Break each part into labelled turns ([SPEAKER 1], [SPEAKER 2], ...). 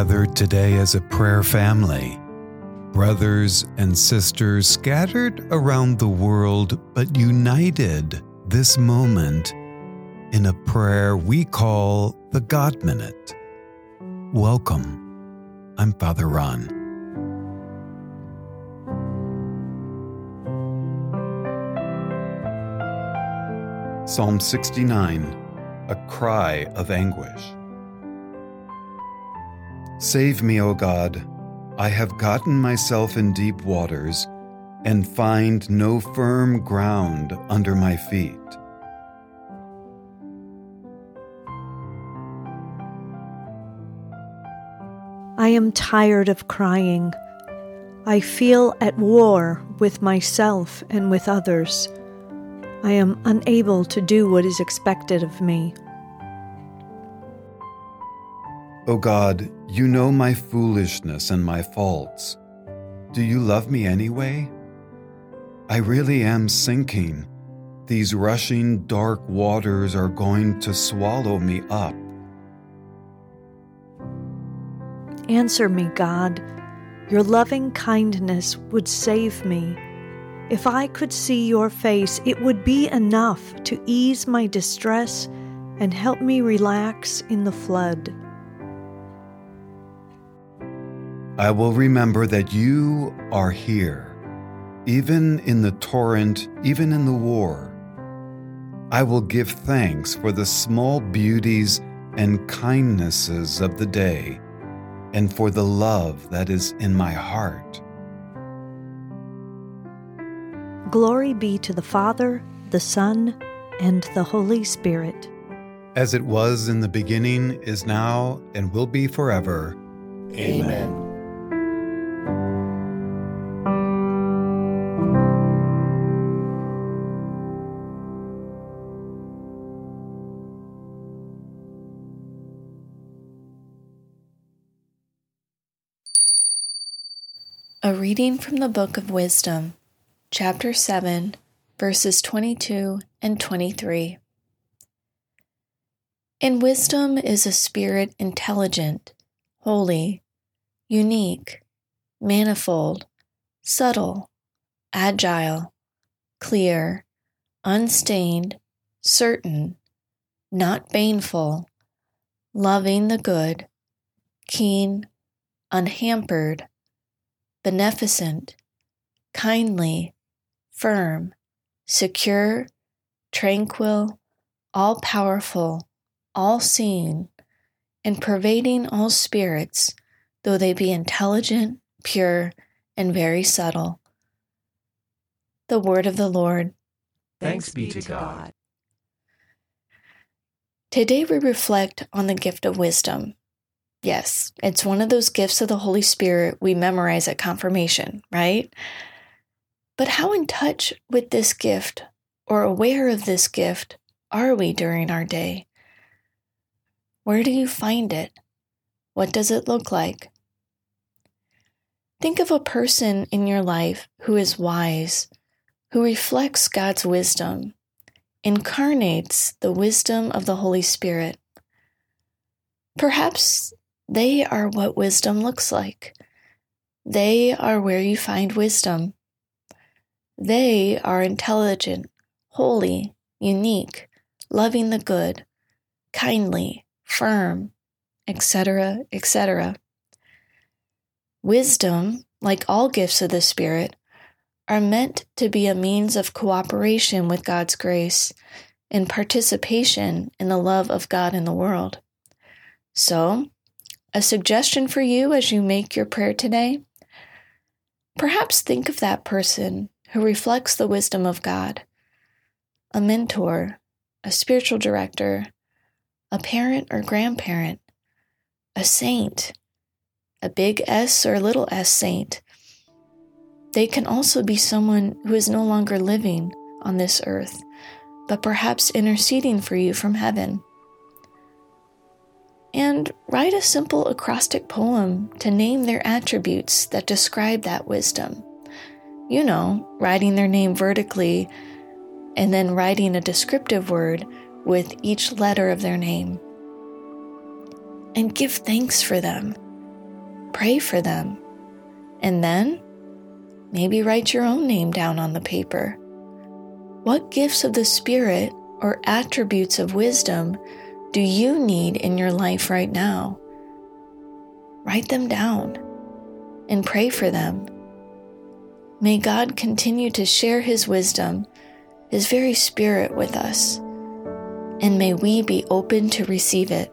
[SPEAKER 1] gathered today as a prayer family, brothers and sisters scattered around the world but united this moment in a prayer we call the God Minute. Welcome. I'm Father Ron. Psalm 69 A Cry of Anguish. Save me, O God. I have gotten myself in deep waters and find no firm ground under my feet.
[SPEAKER 2] I am tired of crying. I feel at war with myself and with others. I am unable to do what is expected of me.
[SPEAKER 1] O God, you know my foolishness and my faults. Do you love me anyway? I really am sinking. These rushing dark waters are going to swallow me up.
[SPEAKER 2] Answer me, God. Your loving kindness would save me. If I could see your face, it would be enough to ease my distress and help me relax in the flood.
[SPEAKER 1] I will remember that you are here, even in the torrent, even in the war. I will give thanks for the small beauties and kindnesses of the day, and for the love that is in my heart.
[SPEAKER 2] Glory be to the Father, the Son, and the Holy Spirit.
[SPEAKER 1] As it was in the beginning, is now, and will be forever.
[SPEAKER 3] Amen.
[SPEAKER 4] A reading from the Book of Wisdom, chapter 7, verses 22 and 23. In wisdom is a spirit intelligent, holy, unique, manifold, subtle, agile, clear, unstained, certain, not baneful, loving the good, keen, unhampered beneficent, kindly, firm, secure, tranquil, all powerful, all seeing, and pervading all spirits, though they be intelligent, pure, and very subtle. The word of the Lord.
[SPEAKER 3] Thanks be to God.
[SPEAKER 4] Today we reflect on the gift of wisdom. Yes, it's one of those gifts of the Holy Spirit we memorize at confirmation, right? But how in touch with this gift or aware of this gift are we during our day? Where do you find it? What does it look like? Think of a person in your life who is wise, who reflects God's wisdom, incarnates the wisdom of the Holy Spirit. Perhaps they are what wisdom looks like. They are where you find wisdom. They are intelligent, holy, unique, loving the good, kindly, firm, etc., etc. Wisdom, like all gifts of the Spirit, are meant to be a means of cooperation with God's grace and participation in the love of God in the world. So, a suggestion for you as you make your prayer today? Perhaps think of that person who reflects the wisdom of God a mentor, a spiritual director, a parent or grandparent, a saint, a big S or little s saint. They can also be someone who is no longer living on this earth, but perhaps interceding for you from heaven and write a simple acrostic poem to name their attributes that describe that wisdom. You know, writing their name vertically and then writing a descriptive word with each letter of their name. And give thanks for them. Pray for them. And then maybe write your own name down on the paper. What gifts of the Spirit or attributes of wisdom do you need in your life right now? Write them down and pray for them. May God continue to share His wisdom, His very Spirit with us, and may we be open to receive it.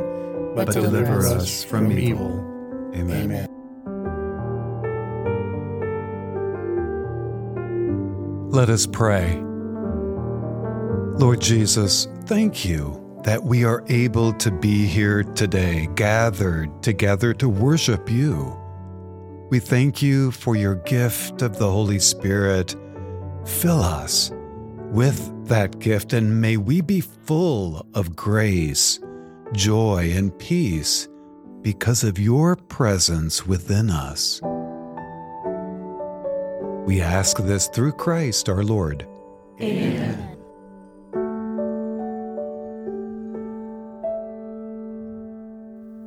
[SPEAKER 3] but deliver us from evil. Amen.
[SPEAKER 1] Let us pray. Lord Jesus, thank you that we are able to be here today, gathered together to worship you. We thank you for your gift of the Holy Spirit. Fill us with that gift, and may we be full of grace, joy, and peace because of your presence within us. We ask this through Christ our Lord.
[SPEAKER 3] Amen.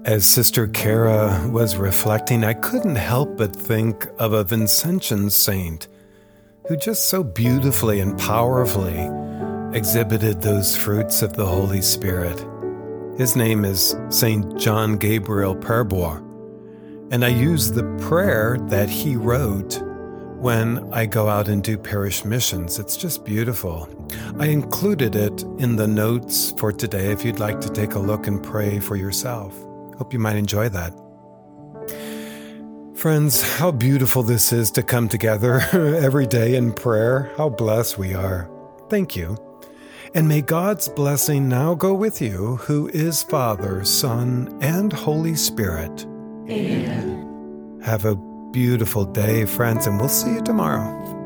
[SPEAKER 1] As Sister Kara was reflecting, I couldn't help but think of a Vincentian saint who just so beautifully and powerfully exhibited those fruits of the Holy Spirit. His name is Saint John Gabriel Perboyre, and I use the prayer that he wrote when I go out and do parish missions. It's just beautiful. I included it in the notes for today if you'd like to take a look and pray for yourself. Hope you might enjoy that. Friends, how beautiful this is to come together every day in prayer. How blessed we are. Thank you. And may God's blessing now go with you, who is Father, Son, and Holy Spirit.
[SPEAKER 3] Amen.
[SPEAKER 1] Have a beautiful day, friends, and we'll see you tomorrow.